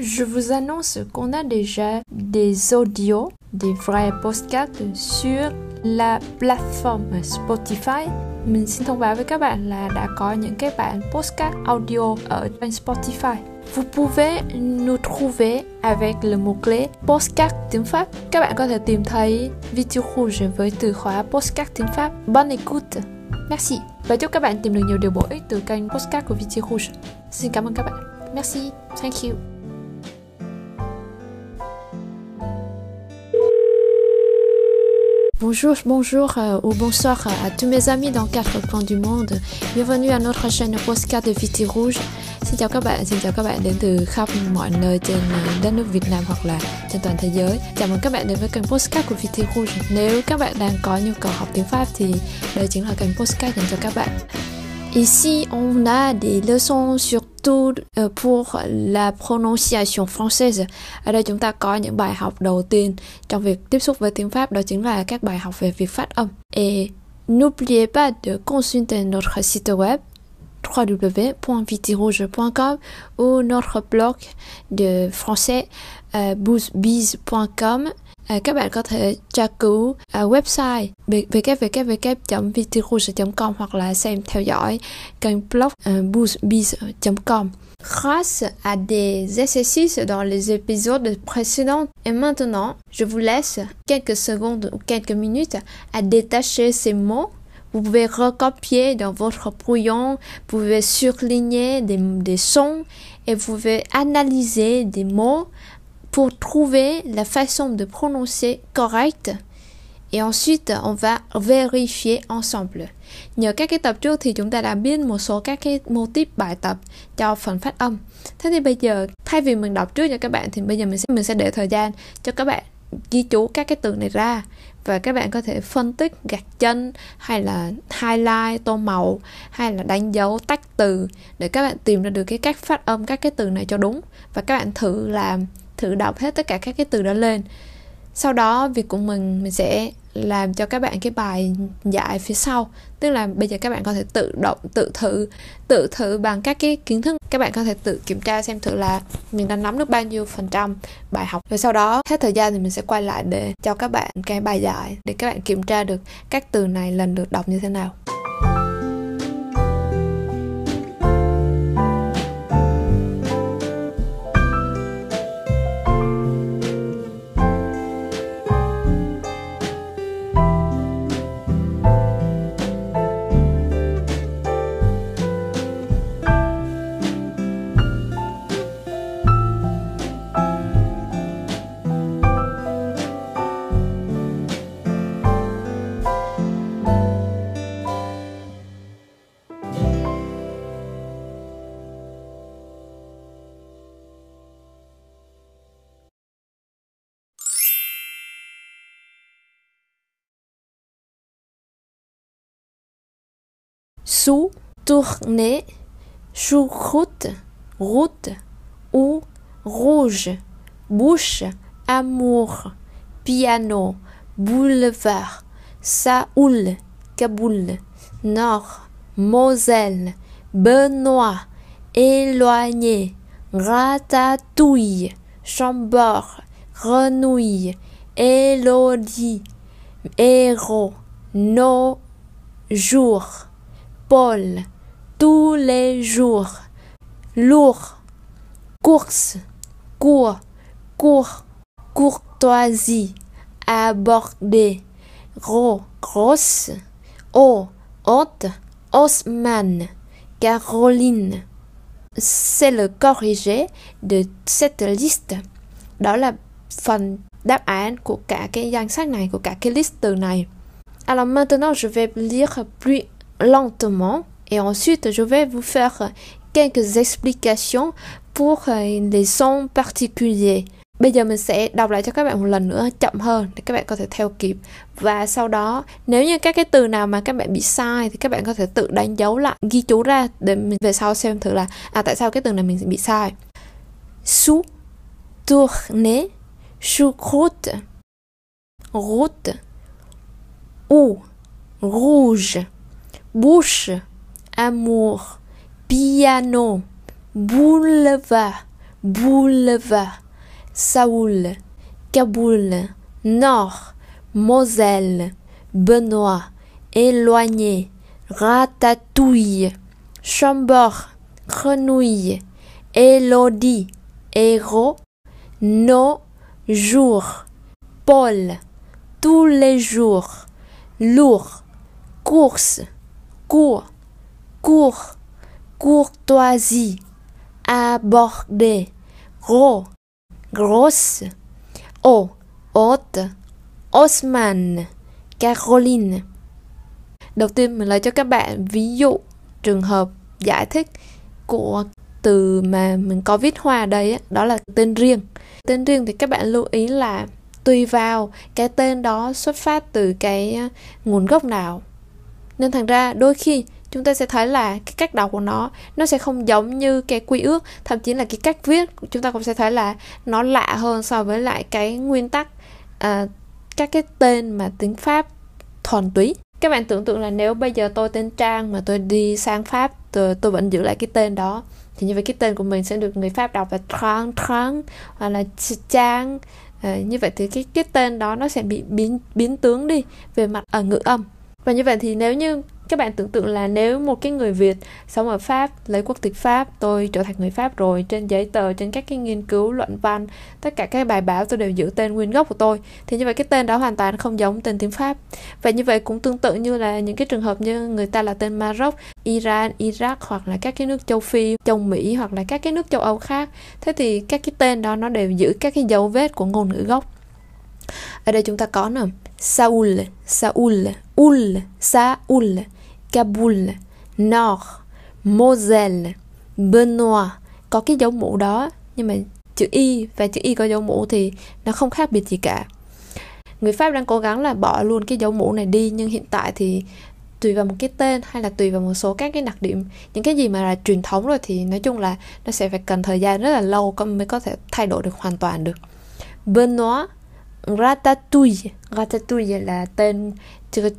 Je vous annonce qu'on a déjà des audios, des vrais podcasts sur la plateforme Spotify. Mình xin thông báo với các bạn là đã có những cái bản podcast audio ở trên Spotify. Vous pouvez nous trouver avec le mot-clé podcast tiếng Pháp. Các bạn có thể tìm thấy Video Rouge với từ khóa podcast tiếng Pháp. Bonne écoute! Merci! Và chúc các bạn tìm được nhiều điều bổ ích từ kênh podcast của Video Rouge. Xin cảm ơn các bạn. Merci! Thank you! Bonjour, bonjour euh, ou bonsoir à tous mes amis dans quatre coins du monde. Bienvenue à notre chaîne podcast de Viti Rouge. Xin chào các bạn, xin chào các bạn đến từ khắp mọi nơi trên đất nước Việt Nam hoặc là trên toàn thế giới. Chào mừng các bạn đến với kênh podcast của Viti Rouge. Nếu các bạn đang có nhu cầu học tiếng Pháp thì đây chính là kênh podcast dành cho các bạn. Ici, on a des leçons surtout euh, pour la prononciation française. Ở. Et n'oubliez pas de consulter notre site web www.vitirouge.com ou notre blog de français euh, boozbees.com À, các bạn có thể tra cứu à, website www.vitirouge.com hoặc là xem theo dõi kênh blog uh, boostbees.com. Grâce à des exercices dans les épisodes précédents et maintenant, je vous laisse quelques secondes ou quelques minutes à détacher ces mots vous pouvez recopier dans votre brouillon, vous pouvez surligner des, des sons et vous pouvez analyser des mots pour trouver la façon de prononcer correcte. Et ensuite, on va vérifier ensemble. Nhờ các cái tập trước thì chúng ta đã biết một số các cái mô típ bài tập cho phần phát âm. Thế thì bây giờ thay vì mình đọc trước cho các bạn thì bây giờ mình sẽ mình sẽ để thời gian cho các bạn ghi chú các cái từ này ra và các bạn có thể phân tích gạch chân hay là highlight tô màu hay là đánh dấu tách từ để các bạn tìm ra được cái cách phát âm các cái từ này cho đúng và các bạn thử làm thử đọc hết tất cả các cái từ đó lên. Sau đó, việc của mình mình sẽ làm cho các bạn cái bài giải phía sau. Tức là bây giờ các bạn có thể tự động, tự thử tự thử bằng các cái kiến thức. Các bạn có thể tự kiểm tra xem thử là mình đã nắm được bao nhiêu phần trăm bài học. Rồi sau đó, hết thời gian thì mình sẽ quay lại để cho các bạn cái bài giải để các bạn kiểm tra được các từ này lần lượt đọc như thế nào. Sous, tourner, choucroute, route ou rouge, bouche, amour, piano, boulevard, Saoul, Kaboul, Nord, Moselle, Benoît, éloigné, ratatouille, chambord, grenouille, élodie, héros, nos jours. Paul, tous les jours, lourd, course, cours, court, courtoisie, aborder, gros, grosse, haut, haute, Osman, Caroline. C'est le corrigé de cette liste. Đó là phần đáp án của cả cái danh sách này, của cả cái list từ này. Alors maintenant, je vais lire plus lentement. Et ensuite je vais vous faire quelques explications pour euh, les sons particuliers. Bây giờ mình sẽ đọc lại cho các bạn một lần nữa chậm hơn để các bạn có thể theo kịp. Và sau đó nếu như các cái từ nào mà các bạn bị sai thì các bạn có thể tự đánh dấu lại ghi chú ra để mình về sau xem thử là à tại sao cái từ này mình bị sai. Sous, tourner, choucroute, route, ou, rouge. Bouche, amour, piano, boulevard, boulevard, Saoul, Kaboul, Nord, Moselle, Benoît, éloigné, ratatouille, Chambord, grenouille, Élodie, héros, nos jours, Paul, tous les jours, lourd, course, cours, cours, courtoisie, aborder, gros, grosse, haut, haute, Osman, Caroline. Đầu tiên mình lấy cho các bạn ví dụ trường hợp giải thích của từ mà mình có viết hoa ở đây đó là tên riêng. Tên riêng thì các bạn lưu ý là tùy vào cái tên đó xuất phát từ cái à, nguồn gốc nào. Nên thành ra đôi khi chúng ta sẽ thấy là cái cách đọc của nó nó sẽ không giống như cái quy ước thậm chí là cái cách viết chúng ta cũng sẽ thấy là nó lạ hơn so với lại cái nguyên tắc à, các cái tên mà tiếng pháp thuần túy. Các bạn tưởng tượng là nếu bây giờ tôi tên trang mà tôi đi sang pháp tôi, tôi vẫn giữ lại cái tên đó thì như vậy cái tên của mình sẽ được người pháp đọc là trang trang hoặc là trang. À, như vậy thì cái cái tên đó nó sẽ bị biến biến tướng đi về mặt ở ngữ âm và như vậy thì nếu như các bạn tưởng tượng là nếu một cái người Việt sống ở Pháp, lấy quốc tịch Pháp, tôi trở thành người Pháp rồi, trên giấy tờ, trên các cái nghiên cứu, luận văn, tất cả các bài báo tôi đều giữ tên nguyên gốc của tôi, thì như vậy cái tên đó hoàn toàn không giống tên tiếng Pháp. Vậy như vậy cũng tương tự như là những cái trường hợp như người ta là tên Maroc, Iran, Iraq hoặc là các cái nước châu Phi, châu Mỹ hoặc là các cái nước châu Âu khác. Thế thì các cái tên đó nó đều giữ các cái dấu vết của ngôn ngữ gốc. Ở đây chúng ta có nè, Saul Saul. Oul, Saoul, Kaboul, Nord, Moselle, Benoît. Có cái dấu mũ đó nhưng mà chữ y và chữ y có dấu mũ thì nó không khác biệt gì cả. Người pháp đang cố gắng là bỏ luôn cái dấu mũ này đi nhưng hiện tại thì tùy vào một cái tên hay là tùy vào một số các cái đặc điểm những cái gì mà là truyền thống rồi thì nói chung là nó sẽ phải cần thời gian rất là lâu mới có thể thay đổi được hoàn toàn được. Benoît Ratatouille. Ratatouille là tên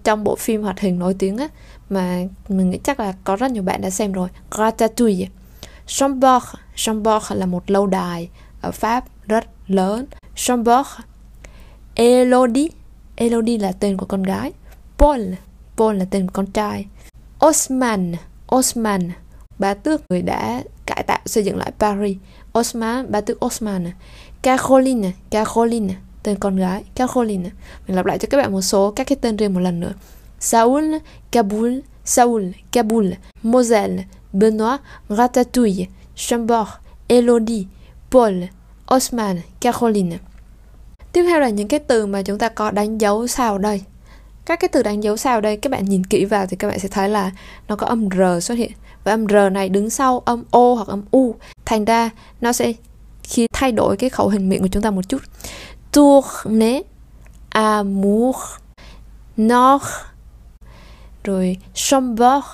trong bộ phim hoạt hình nổi tiếng á, mà mình nghĩ chắc là có rất nhiều bạn đã xem rồi. Ratatouille. Chambord. Chambord là một lâu đài ở Pháp rất lớn. Chambord. Elodie. Elodie là tên của con gái. Paul. Paul là tên của con trai. Osman. Osman. Bà tước người đã cải tạo xây dựng lại Paris. Osman bà tước Osman. Caroline. Caroline tên con gái Caroline mình lặp lại cho các bạn một số các cái tên riêng một lần nữa Saul Kabul Saul Kabul Moselle, Benoît, Ratatouille, Chambord, Elodie, Paul, Osman, Caroline. Tiếp theo là những cái từ mà chúng ta có đánh dấu sao đây. Các cái từ đánh dấu sao đây các bạn nhìn kỹ vào thì các bạn sẽ thấy là nó có âm R xuất hiện và âm R này đứng sau âm O hoặc âm U. Thành ra nó sẽ khi thay đổi cái khẩu hình miệng của chúng ta một chút. Tourner, amour, nord, rồi chambord,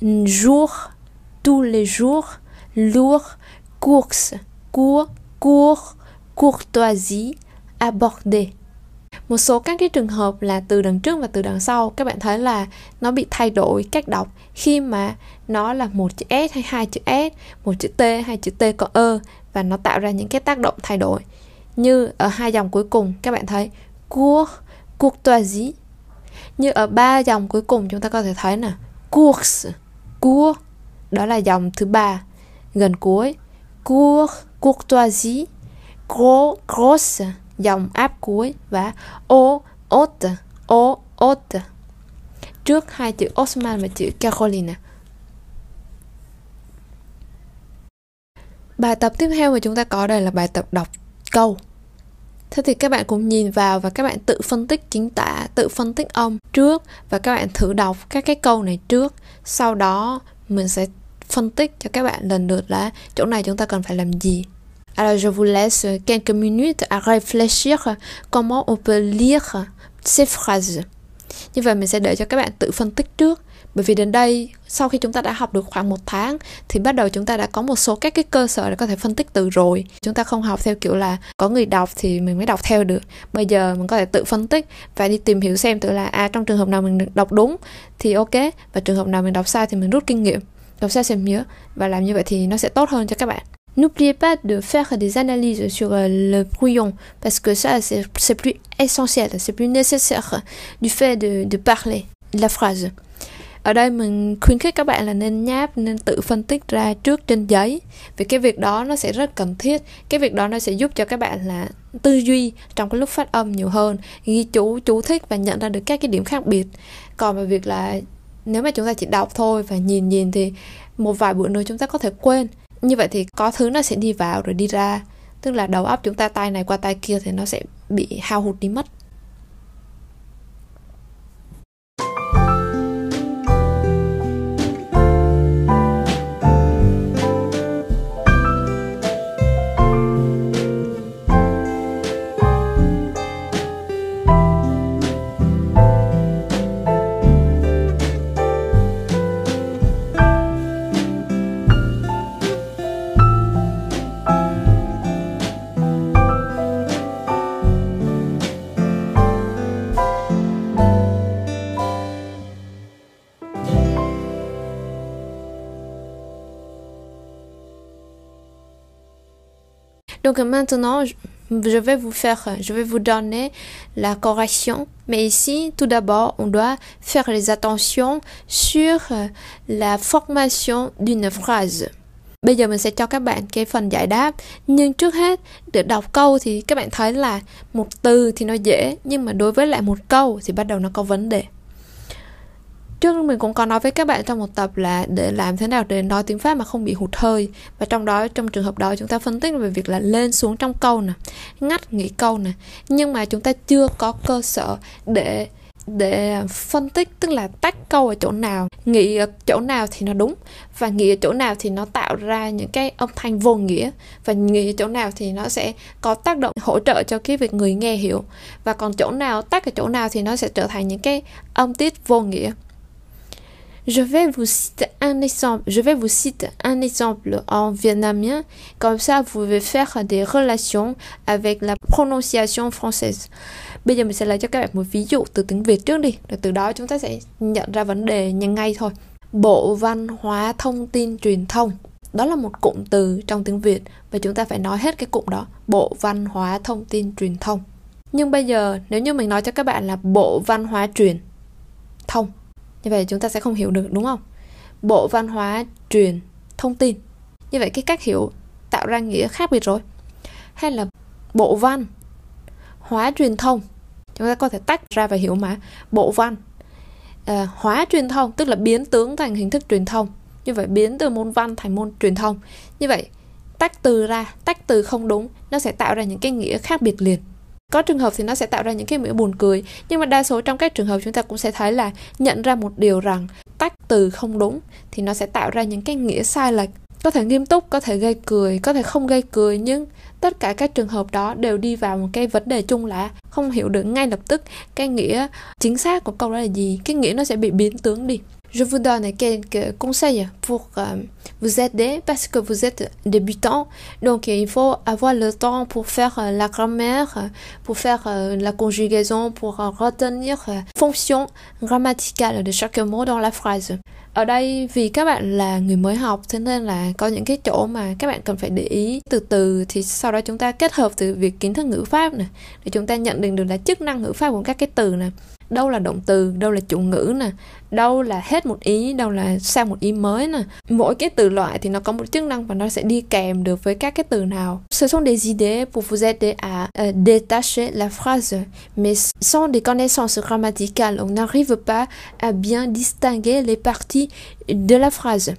jour, tous les jours, lourd, course, cours, cours, courtoisie, aborder. Một số các cái trường hợp là từ đằng trước và từ đằng sau các bạn thấy là nó bị thay đổi cách đọc khi mà nó là một chữ S hay hai chữ S, một chữ T hay chữ T có ơ và nó tạo ra những cái tác động thay đổi. Như ở hai dòng cuối cùng các bạn thấy. Cours, courtoisie như ở ba dòng cuối cùng chúng ta có thể thấy nè. Course cuộc đó là dòng thứ ba gần cuối. Cours courtoisie gros grosse dòng áp cuối và o haute o haute. Trước hai chữ Osman và chữ Carolina Bài tập tiếp theo mà chúng ta có đây là bài tập đọc câu Thế thì các bạn cũng nhìn vào và các bạn tự phân tích chính tả, tự phân tích âm trước và các bạn thử đọc các cái câu này trước. Sau đó mình sẽ phân tích cho các bạn lần lượt là chỗ này chúng ta cần phải làm gì. Alors je vous laisse quelques minutes à réfléchir comment on peut lire ces phrases. Như vậy mình sẽ để cho các bạn tự phân tích trước bởi vì đến đây sau khi chúng ta đã học được khoảng một tháng thì bắt đầu chúng ta đã có một số các cái cơ sở để có thể phân tích từ rồi. Chúng ta không học theo kiểu là có người đọc thì mình mới đọc theo được. Bây giờ mình có thể tự phân tích và đi tìm hiểu xem tự là à trong trường hợp nào mình đọc đúng thì ok và trường hợp nào mình đọc sai thì mình rút kinh nghiệm đọc sai xem nhớ và làm như vậy thì nó sẽ tốt hơn cho các bạn. N'oubliez pas de faire des analyses sur euh, le brouillon parce que ça c'est plus essentiel, c'est plus nécessaire du fait de, de parler la phrase ở đây mình khuyến khích các bạn là nên nháp, nên tự phân tích ra trước trên giấy. Vì cái việc đó nó sẽ rất cần thiết. Cái việc đó nó sẽ giúp cho các bạn là tư duy trong cái lúc phát âm nhiều hơn, ghi chú chú thích và nhận ra được các cái điểm khác biệt. Còn về việc là nếu mà chúng ta chỉ đọc thôi và nhìn nhìn thì một vài bữa nữa chúng ta có thể quên. Như vậy thì có thứ nó sẽ đi vào rồi đi ra. Tức là đầu óc chúng ta tay này qua tay kia thì nó sẽ bị hao hụt đi mất. Donc maintenant, je vais vous faire, je vais vous donner la correction. Mais ici, tout d'abord, on doit faire les attentions sur euh, la formation d'une phrase. Bây giờ mình sẽ cho các bạn cái phần giải đáp Nhưng trước hết để đọc câu thì các bạn thấy là một từ thì nó dễ Nhưng mà đối với lại một câu thì bắt đầu nó có vấn đề Trước mình cũng có nói với các bạn trong một tập là để làm thế nào để nói tiếng Pháp mà không bị hụt hơi. Và trong đó, trong trường hợp đó chúng ta phân tích về việc là lên xuống trong câu nè Ngắt nghỉ câu nè. Nhưng mà chúng ta chưa có cơ sở để để phân tích tức là tách câu ở chỗ nào nghĩ ở chỗ nào thì nó đúng và nghĩ ở chỗ nào thì nó tạo ra những cái âm thanh vô nghĩa và nghĩ ở chỗ nào thì nó sẽ có tác động hỗ trợ cho cái việc người nghe hiểu. Và còn chỗ nào tách ở chỗ nào thì nó sẽ trở thành những cái âm tiết vô nghĩa. Je vais vous citer un exemple. Je vais vous citer un exemple en vietnamien. Comme ça, vous pouvez faire des relations avec la prononciation française. Bây giờ mình sẽ lấy cho các bạn một ví dụ từ tiếng Việt trước đi. Rồi từ đó chúng ta sẽ nhận ra vấn đề nhanh ngay thôi. Bộ văn hóa thông tin truyền thông. Đó là một cụm từ trong tiếng Việt và chúng ta phải nói hết cái cụm đó. Bộ văn hóa thông tin truyền thông. Nhưng bây giờ nếu như mình nói cho các bạn là bộ văn hóa truyền như vậy chúng ta sẽ không hiểu được đúng không? Bộ văn hóa truyền thông tin. Như vậy cái cách hiểu tạo ra nghĩa khác biệt rồi. Hay là bộ văn hóa truyền thông. Chúng ta có thể tách ra và hiểu mà. Bộ văn à, hóa truyền thông tức là biến tướng thành hình thức truyền thông. Như vậy biến từ môn văn thành môn truyền thông. Như vậy tách từ ra tách từ không đúng nó sẽ tạo ra những cái nghĩa khác biệt liền có trường hợp thì nó sẽ tạo ra những cái mũi buồn cười, nhưng mà đa số trong các trường hợp chúng ta cũng sẽ thấy là nhận ra một điều rằng tách từ không đúng thì nó sẽ tạo ra những cái nghĩa sai lệch. Có thể nghiêm túc, có thể gây cười, có thể không gây cười, nhưng tất cả các trường hợp đó đều đi vào một cái vấn đề chung là không hiểu được ngay lập tức cái nghĩa chính xác của câu đó là gì, cái nghĩa nó sẽ bị biến tướng đi je vous donne quelques conseils pour euh, vous aider parce que vous êtes débutant. Donc il faut avoir le temps pour faire euh, la grammaire, pour faire euh, la conjugaison, pour euh, retenir euh, la fonction grammaticale de chaque mot dans la phrase. ở đây vì các bạn là người mới học thế nên là có những cái chỗ mà các bạn cần phải để ý từ từ thì sau đó chúng ta kết hợp từ việc kiến thức ngữ pháp này để chúng ta nhận định được là chức năng ngữ pháp của các cái từ này đâu là động từ đâu là chủ ngữ nè đâu là hết một ý đâu là sang một ý mới nè. Mỗi cái từ loại thì nó có một chức năng và nó sẽ đi kèm được với các cái từ nào. Ce sont des idées pour vous aider à uh, détacher la phrase. Mais sans des connaissances grammaticales. On n'arrive pas à bien distinguer les parties de la phrase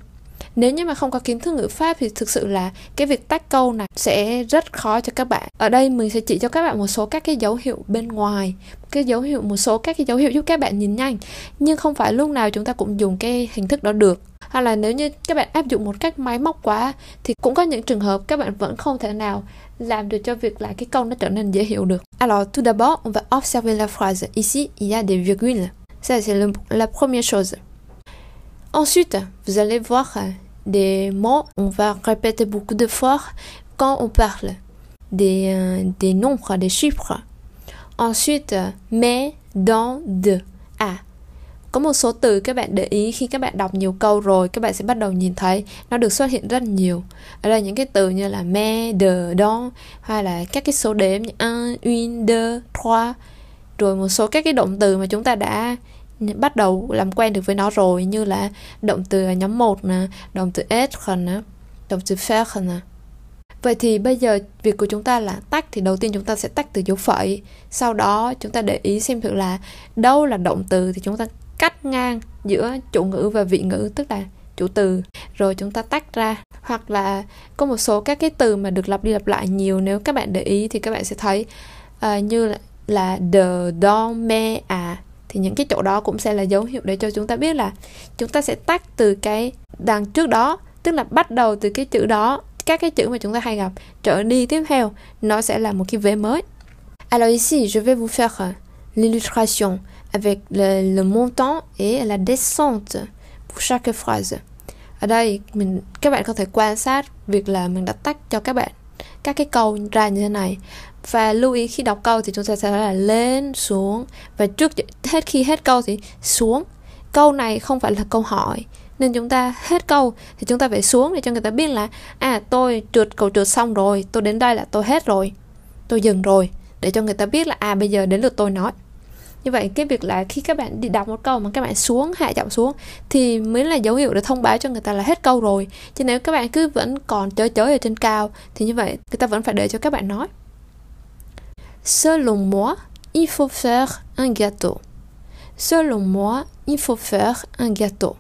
nếu như mà không có kiến thức ngữ pháp thì thực sự là cái việc tách câu này sẽ rất khó cho các bạn ở đây mình sẽ chỉ cho các bạn một số các cái dấu hiệu bên ngoài cái dấu hiệu một số các cái dấu hiệu giúp các bạn nhìn nhanh nhưng không phải lúc nào chúng ta cũng dùng cái hình thức đó được hoặc là nếu như các bạn áp dụng một cách máy móc quá thì cũng có những trường hợp các bạn vẫn không thể nào làm được cho việc là cái câu nó trở nên dễ hiểu được. Alors tout d'abord, on va observer la phrase. Ici, il y a des virgules. Ça c'est la première chose. Ensuite, vous allez voir euh, des mots, on va répéter beaucoup de fois quand on parle des, euh, des nombres, des chiffres. Ensuite, mais, dans, de, à. có một số từ các bạn để ý khi các bạn đọc nhiều câu rồi các bạn sẽ bắt đầu nhìn thấy nó được xuất hiện rất nhiều ở đây những cái từ như là me de don hay là các cái số đếm như un une deux trois rồi một số các cái động từ mà chúng ta đã bắt đầu làm quen được với nó rồi như là động từ nhóm 1 nè, động từ être nè, động từ faire nè. Vậy thì bây giờ việc của chúng ta là tách thì đầu tiên chúng ta sẽ tách từ dấu phẩy. Sau đó chúng ta để ý xem thử là đâu là động từ thì chúng ta cắt ngang giữa chủ ngữ và vị ngữ tức là chủ từ rồi chúng ta tách ra hoặc là có một số các cái từ mà được lặp đi lặp lại nhiều nếu các bạn để ý thì các bạn sẽ thấy uh, như là, là the don, me, à thì những cái chỗ đó cũng sẽ là dấu hiệu để cho chúng ta biết là chúng ta sẽ tách từ cái đằng trước đó tức là bắt đầu từ cái chữ đó các cái chữ mà chúng ta hay gặp trở đi tiếp theo nó sẽ là một cái vế mới Alors ici, je vais vous faire euh, l'illustration avec le, le montant et la descente pour chaque phrase. Ở đây mình các bạn có thể quan sát việc là mình đã tách cho các bạn các cái câu ra như thế này và lưu ý khi đọc câu thì chúng ta sẽ nói là lên, xuống. Và trước hết khi hết câu thì xuống. Câu này không phải là câu hỏi. Nên chúng ta hết câu thì chúng ta phải xuống để cho người ta biết là à tôi trượt cầu trượt xong rồi, tôi đến đây là tôi hết rồi, tôi dừng rồi. Để cho người ta biết là à bây giờ đến lượt tôi nói. Như vậy cái việc là khi các bạn đi đọc một câu mà các bạn xuống, hạ giọng xuống thì mới là dấu hiệu để thông báo cho người ta là hết câu rồi. Chứ nếu các bạn cứ vẫn còn chới chới ở trên cao thì như vậy người ta vẫn phải để cho các bạn nói. Selon moi, il faut faire un gâteau. Selon moi, il faut faire un gâteau.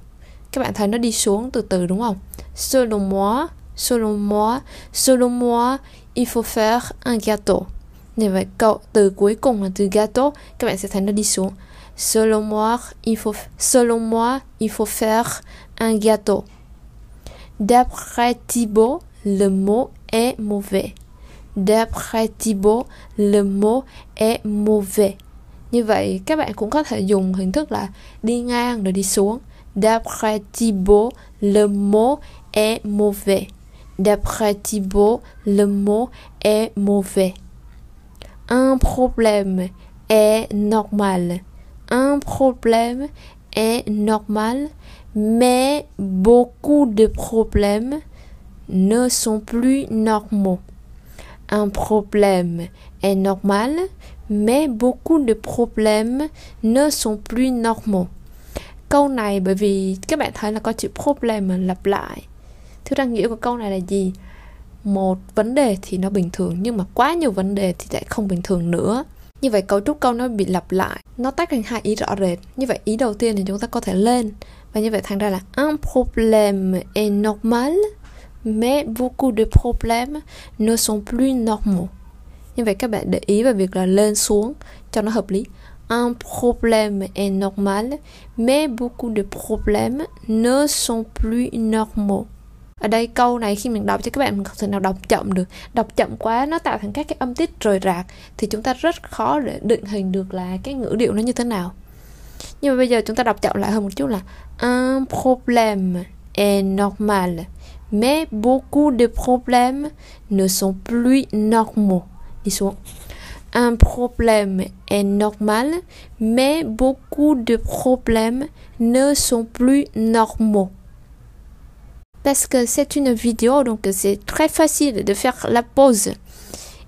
Các bạn thấy nó đi xuống từ từ? Selon moi, selon moi, selon moi, il faut faire un gâteau. Như vậy câu từ cuối cùng là từ gâteau, các bạn sẽ thấy. Selon moi, il faut selon moi, il faut faire un gâteau. D'après Thibault, le mot est mauvais. D'après Thibault, le mot est mauvais. Như vậy các bạn cũng có thể dùng hình thức là đi ngang rồi đi xuống. D'après le mot est mauvais. D'après Thibault, le mot est mauvais. Un problème est normal. Un problème est normal, mais beaucoup de problèmes ne sont plus normaux. Un problème est normal, mais beaucoup de problèmes ne sont plus normaux. Câu này bởi vì các bạn thấy là có chữ problem lặp lại. Thứ ra nghĩa của câu này là gì? một vấn đề thì nó bình thường nhưng mà quá nhiều vấn đề thì lại không bình thường nữa như vậy cấu trúc câu nó bị lặp lại nó tách thành hai ý rõ rệt như vậy ý đầu tiên thì chúng ta có thể lên và như vậy thành ra là un problème est normal mais beaucoup de problèmes ne sont plus normaux. Như vậy các bạn để ý vào việc là lên xuống cho nó hợp lý. Un problème est normal, mais beaucoup de problèmes ne sont plus normaux. Ở đây câu này khi mình đọc cho các bạn mình không thể nào đọc chậm được. Đọc chậm quá nó tạo thành các cái âm tiết rời rạc thì chúng ta rất khó để định hình được là cái ngữ điệu nó như thế nào. Nhưng mà bây giờ chúng ta đọc chậm lại hơn một chút là un problème est normal mais beaucoup de problèmes ne sont plus normaux un problème est normal mais beaucoup de problèmes ne sont plus normaux parce que c'est une vidéo, donc c'est très facile de faire la pause.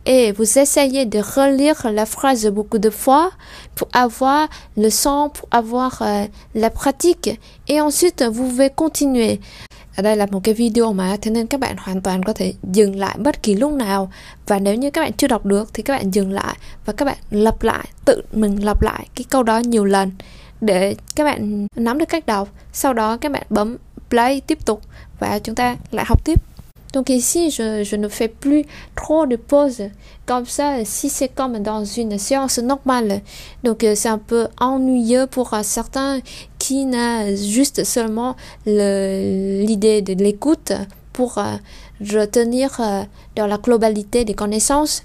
Et vous essayez de relire la phrase beaucoup de fois pour avoir le son, pour avoir euh, la pratique. Et ensuite, vous pouvez continuer. Ở đây là một cái video mà thế nên các bạn hoàn toàn có thể dừng lại bất kỳ lúc nào. Và nếu như các bạn chưa đọc được thì các bạn dừng lại và các bạn lặp lại, tự mình lặp lại cái câu đó nhiều lần để các bạn nắm được cách đọc. Sau đó các bạn bấm play tiếp tục và chúng ta lại học tiếp. Donc ici, je, ne fais plus trop de pauses. Comme ça, si c'est comme dans une séance normale, donc euh, c'est un peu ennuyeux pour certains qui n'a juste seulement l'idée de l'écoute pour euh, retenir euh, dans la globalité des connaissances.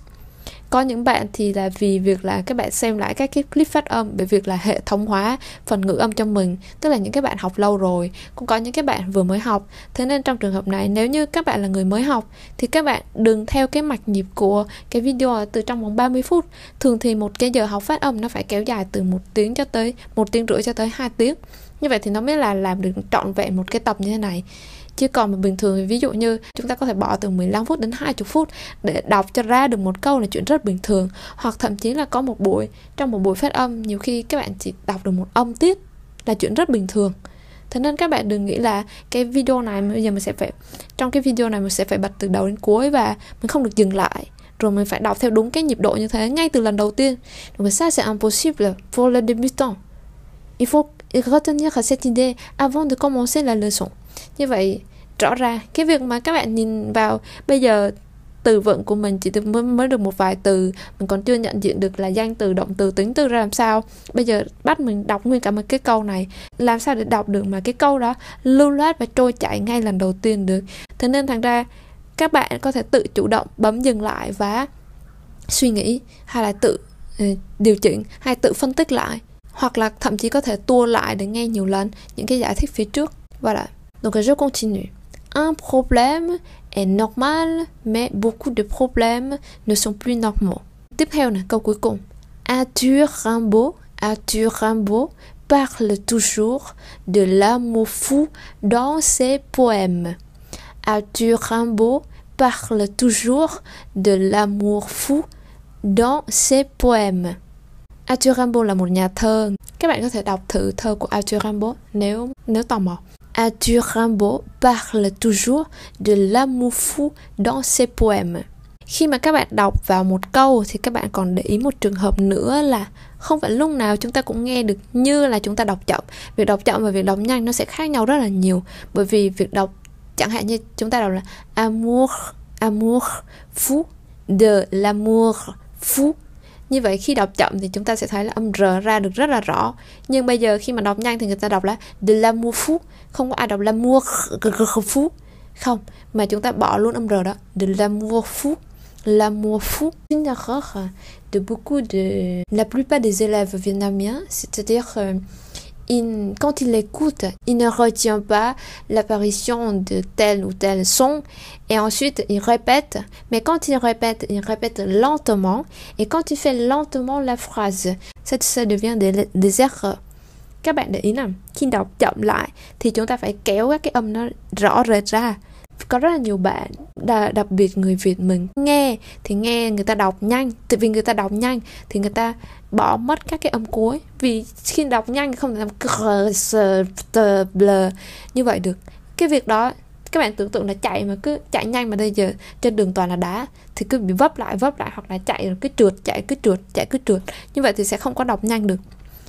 Có những bạn thì là vì việc là các bạn xem lại các cái clip phát âm bởi việc là hệ thống hóa phần ngữ âm cho mình, tức là những cái bạn học lâu rồi, cũng có những cái bạn vừa mới học. Thế nên trong trường hợp này, nếu như các bạn là người mới học, thì các bạn đừng theo cái mạch nhịp của cái video từ trong vòng 30 phút. Thường thì một cái giờ học phát âm nó phải kéo dài từ một tiếng cho tới, một tiếng rưỡi cho tới hai tiếng. Như vậy thì nó mới là làm được trọn vẹn một cái tập như thế này chứ còn mà bình thường thì ví dụ như chúng ta có thể bỏ từ 15 phút đến 20 phút để đọc cho ra được một câu là chuyện rất bình thường. Hoặc thậm chí là có một buổi, trong một buổi phát âm, nhiều khi các bạn chỉ đọc được một âm tiết là chuyện rất bình thường. Thế nên các bạn đừng nghĩ là cái video này bây giờ mình sẽ phải, trong cái video này mình sẽ phải bật từ đầu đến cuối và mình không được dừng lại. Rồi mình phải đọc theo đúng cái nhịp độ như thế ngay từ lần đầu tiên. Donc ça, c'est impossible. Pour le débutant. Il faut retenir cette idée avant de commencer la leçon như vậy rõ ra cái việc mà các bạn nhìn vào bây giờ từ vựng của mình chỉ mới, mới được một vài từ mình còn chưa nhận diện được là danh từ động từ tính từ ra làm sao. Bây giờ bắt mình đọc nguyên cả một cái câu này làm sao để đọc được mà cái câu đó lưu loát và trôi chảy ngay lần đầu tiên được? Thế nên thành ra các bạn có thể tự chủ động bấm dừng lại và suy nghĩ hay là tự uh, điều chỉnh hay tự phân tích lại hoặc là thậm chí có thể tua lại để nghe nhiều lần những cái giải thích phía trước. Và là donc je continue un problème est normal, mais beaucoup de problèmes ne sont plus normaux. Tiếp theo là. Arthur Rimbaud, Arthur Rimbaud parle toujours de l'amour fou dans ses poèmes. Arthur Rimbaud parle toujours de l'amour fou dans ses poèmes. Arthur Rimbaud là một nhà thơ. Các bạn có thể đọc thử thơ của Arthur Rimbaud nếu nếu tò mò. Arthur Rimbaud parle toujours de l'amour fou dans ses poèmes. Khi mà các bạn đọc vào một câu thì các bạn còn để ý một trường hợp nữa là không phải lúc nào chúng ta cũng nghe được như là chúng ta đọc chậm. Việc đọc chậm và việc đọc nhanh nó sẽ khác nhau rất là nhiều bởi vì việc đọc chẳng hạn như chúng ta đọc là amour, amour fou, de l'amour fou như vậy khi đọc chậm thì chúng ta sẽ thấy là âm r ra được rất là rõ. Nhưng bây giờ khi mà đọc nhanh thì người ta đọc là de mua phú không có ai đọc là mua phú không mà chúng ta bỏ luôn âm r đó. De l'amour fou. L'amour fou. Une erreur de beaucoup de la plupart des élèves vietnamiens c'est-à-dire euh, il, quand il écoute, il ne retient pas l'apparition de tel ou tel son et ensuite il répète. Mais quand il répète, il répète lentement et quand il fait lentement la phrase, ça, ça devient des, des erreurs. Các bạn để ý nào, khi đọc chậm lại thì chúng ta phải kéo các cái âm nó rõ rệt ra có rất là nhiều bạn đặc biệt người Việt mình nghe thì nghe người ta đọc nhanh tại vì người ta đọc nhanh thì người ta bỏ mất các cái âm cuối. Vì khi đọc nhanh không thể làm như vậy được. Cái việc đó, các bạn tưởng tượng là chạy mà cứ chạy nhanh mà bây giờ trên đường toàn là đá, thì cứ bị vấp lại vấp lại hoặc là chạy rồi cứ trượt, chạy, cứ trượt, chạy, cứ trượt. Như vậy thì sẽ không có đọc nhanh được.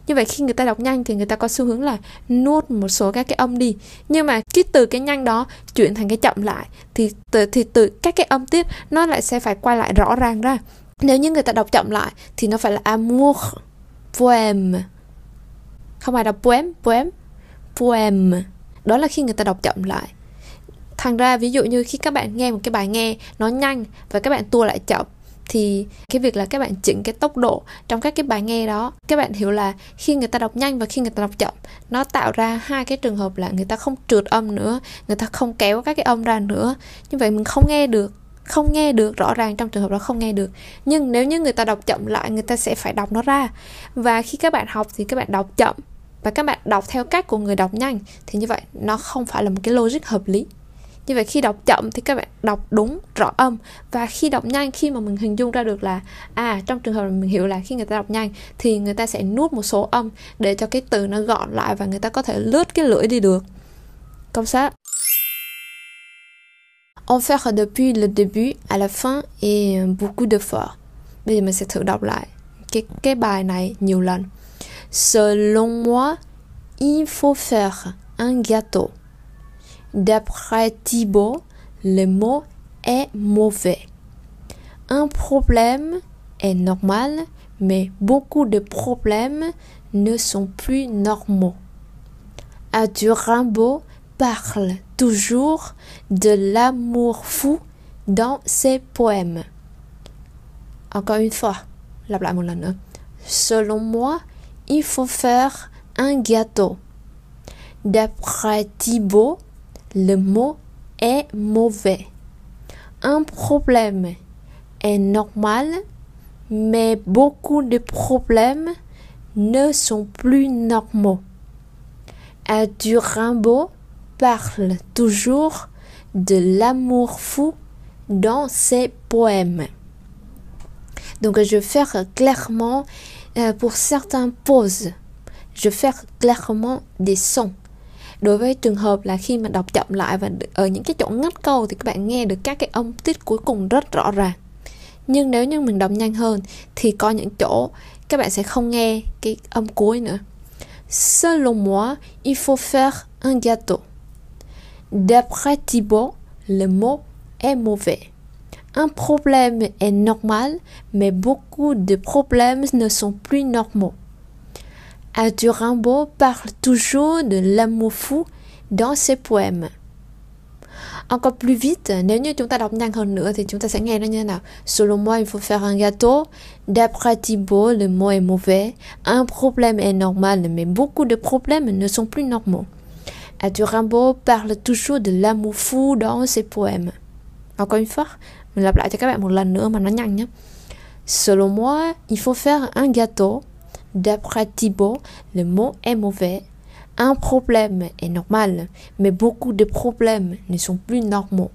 Như vậy khi người ta đọc nhanh thì người ta có xu hướng là nuốt một số các cái âm đi. Nhưng mà cái từ cái nhanh đó chuyển thành cái chậm lại, thì từ thì từ các cái âm tiết nó lại sẽ phải quay lại rõ ràng ra nếu như người ta đọc chậm lại, thì nó phải là amour poem không phải là poem poem poem đó là khi người ta đọc chậm lại. Thành ra, ví dụ như khi các bạn nghe một cái bài nghe nó nhanh và các bạn tua lại chậm, thì cái việc là các bạn chỉnh cái tốc độ trong các cái bài nghe đó, các bạn hiểu là khi người ta đọc nhanh và khi người ta đọc chậm, nó tạo ra hai cái trường hợp là người ta không trượt âm nữa, người ta không kéo các cái âm ra nữa. Như vậy mình không nghe được không nghe được, rõ ràng trong trường hợp đó không nghe được. Nhưng nếu như người ta đọc chậm lại, người ta sẽ phải đọc nó ra. Và khi các bạn học thì các bạn đọc chậm và các bạn đọc theo cách của người đọc nhanh thì như vậy nó không phải là một cái logic hợp lý. Như vậy khi đọc chậm thì các bạn đọc đúng, rõ âm. Và khi đọc nhanh, khi mà mình hình dung ra được là à trong trường hợp mình hiểu là khi người ta đọc nhanh thì người ta sẽ nuốt một số âm để cho cái từ nó gọn lại và người ta có thể lướt cái lưỡi đi được. Công sát. En faire depuis le début à la fin et beaucoup d'efforts bây giờ mình sẽ thử đọc lại cái cái bài selon moi il faut faire un gâteau D'après Thibault, le mot est mauvais. Un problème est normal, mais beaucoup de problèmes ne sont plus normaux. Arthur Rimbaud parle toujours de l'amour fou dans ses poèmes. Encore une fois, nữa. Selon moi, il faut faire un gâteau. D'après Thibault, le mot est mauvais. Un problème est normal, mais beaucoup de problèmes ne sont plus normaux. Arthur Rimbaud parle toujours de l'amour fou dans ses poèmes. Donc je vais faire clairement euh, pour certains pauses. Je vais faire clairement des sons. Đối với trường hợp là khi mà đọc chậm lại và ở những cái chỗ ngắt câu thì các bạn nghe được các cái âm tiết cuối cùng rất rõ ràng. Nhưng nếu như mình đọc nhanh hơn thì có những chỗ các bạn sẽ không nghe cái âm cuối nữa. Selon moi, il faut faire un gâteau. D'après Thibault, le mot est mauvais. Un problème est normal, mais beaucoup de problèmes ne sont plus normaux. Arthur Rimbaud parle toujours de l'amour fou dans ses poèmes. Encore plus vite, nếu như chúng ta đọc nhanh hơn nữa thì chúng ta sẽ nghe nó. Selon moi, il faut faire un gâteau. D'après Thibault, le mot est mauvais. Un problème est normal, mais beaucoup de problèmes ne sont plus normaux. Arthur Rimbaud parle toujours de l'amour fou dans ses poèmes. Encore une fois, mình lặp lại cho các bạn một lần. Selon moi, il faut faire un gâteau. D'après Thibault, le mot est mauvais. Un problème est normal, mais beaucoup de problèmes ne sont plus normaux.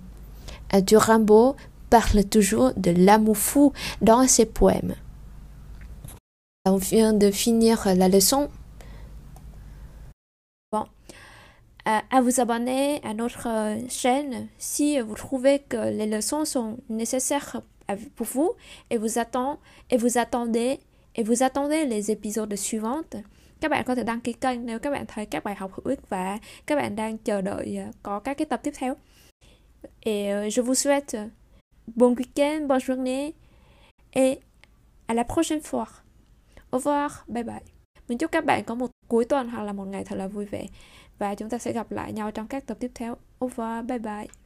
Arthur Rimbaud parle toujours de l'amour fou dans ses poèmes. On vient de finir la leçon. Bon, euh, à vous abonner à notre chaîne si vous trouvez que les leçons sont nécessaires pour vous et vous, attend, et vous attendez et vous attendez les épisodes suivants. Các bạn có thể đăng ký kênh nếu các bạn thấy các bài học hữu ích và các bạn đang chờ đợi có các cái tập tiếp theo. Et je vous souhaite bon week-end, bonne journée et à la prochaine fois. Au revoir, bye bye. Mình chúc các bạn có một cuối tuần hoặc là một ngày thật là vui vẻ và chúng ta sẽ gặp lại nhau trong các tập tiếp theo. over bye bye.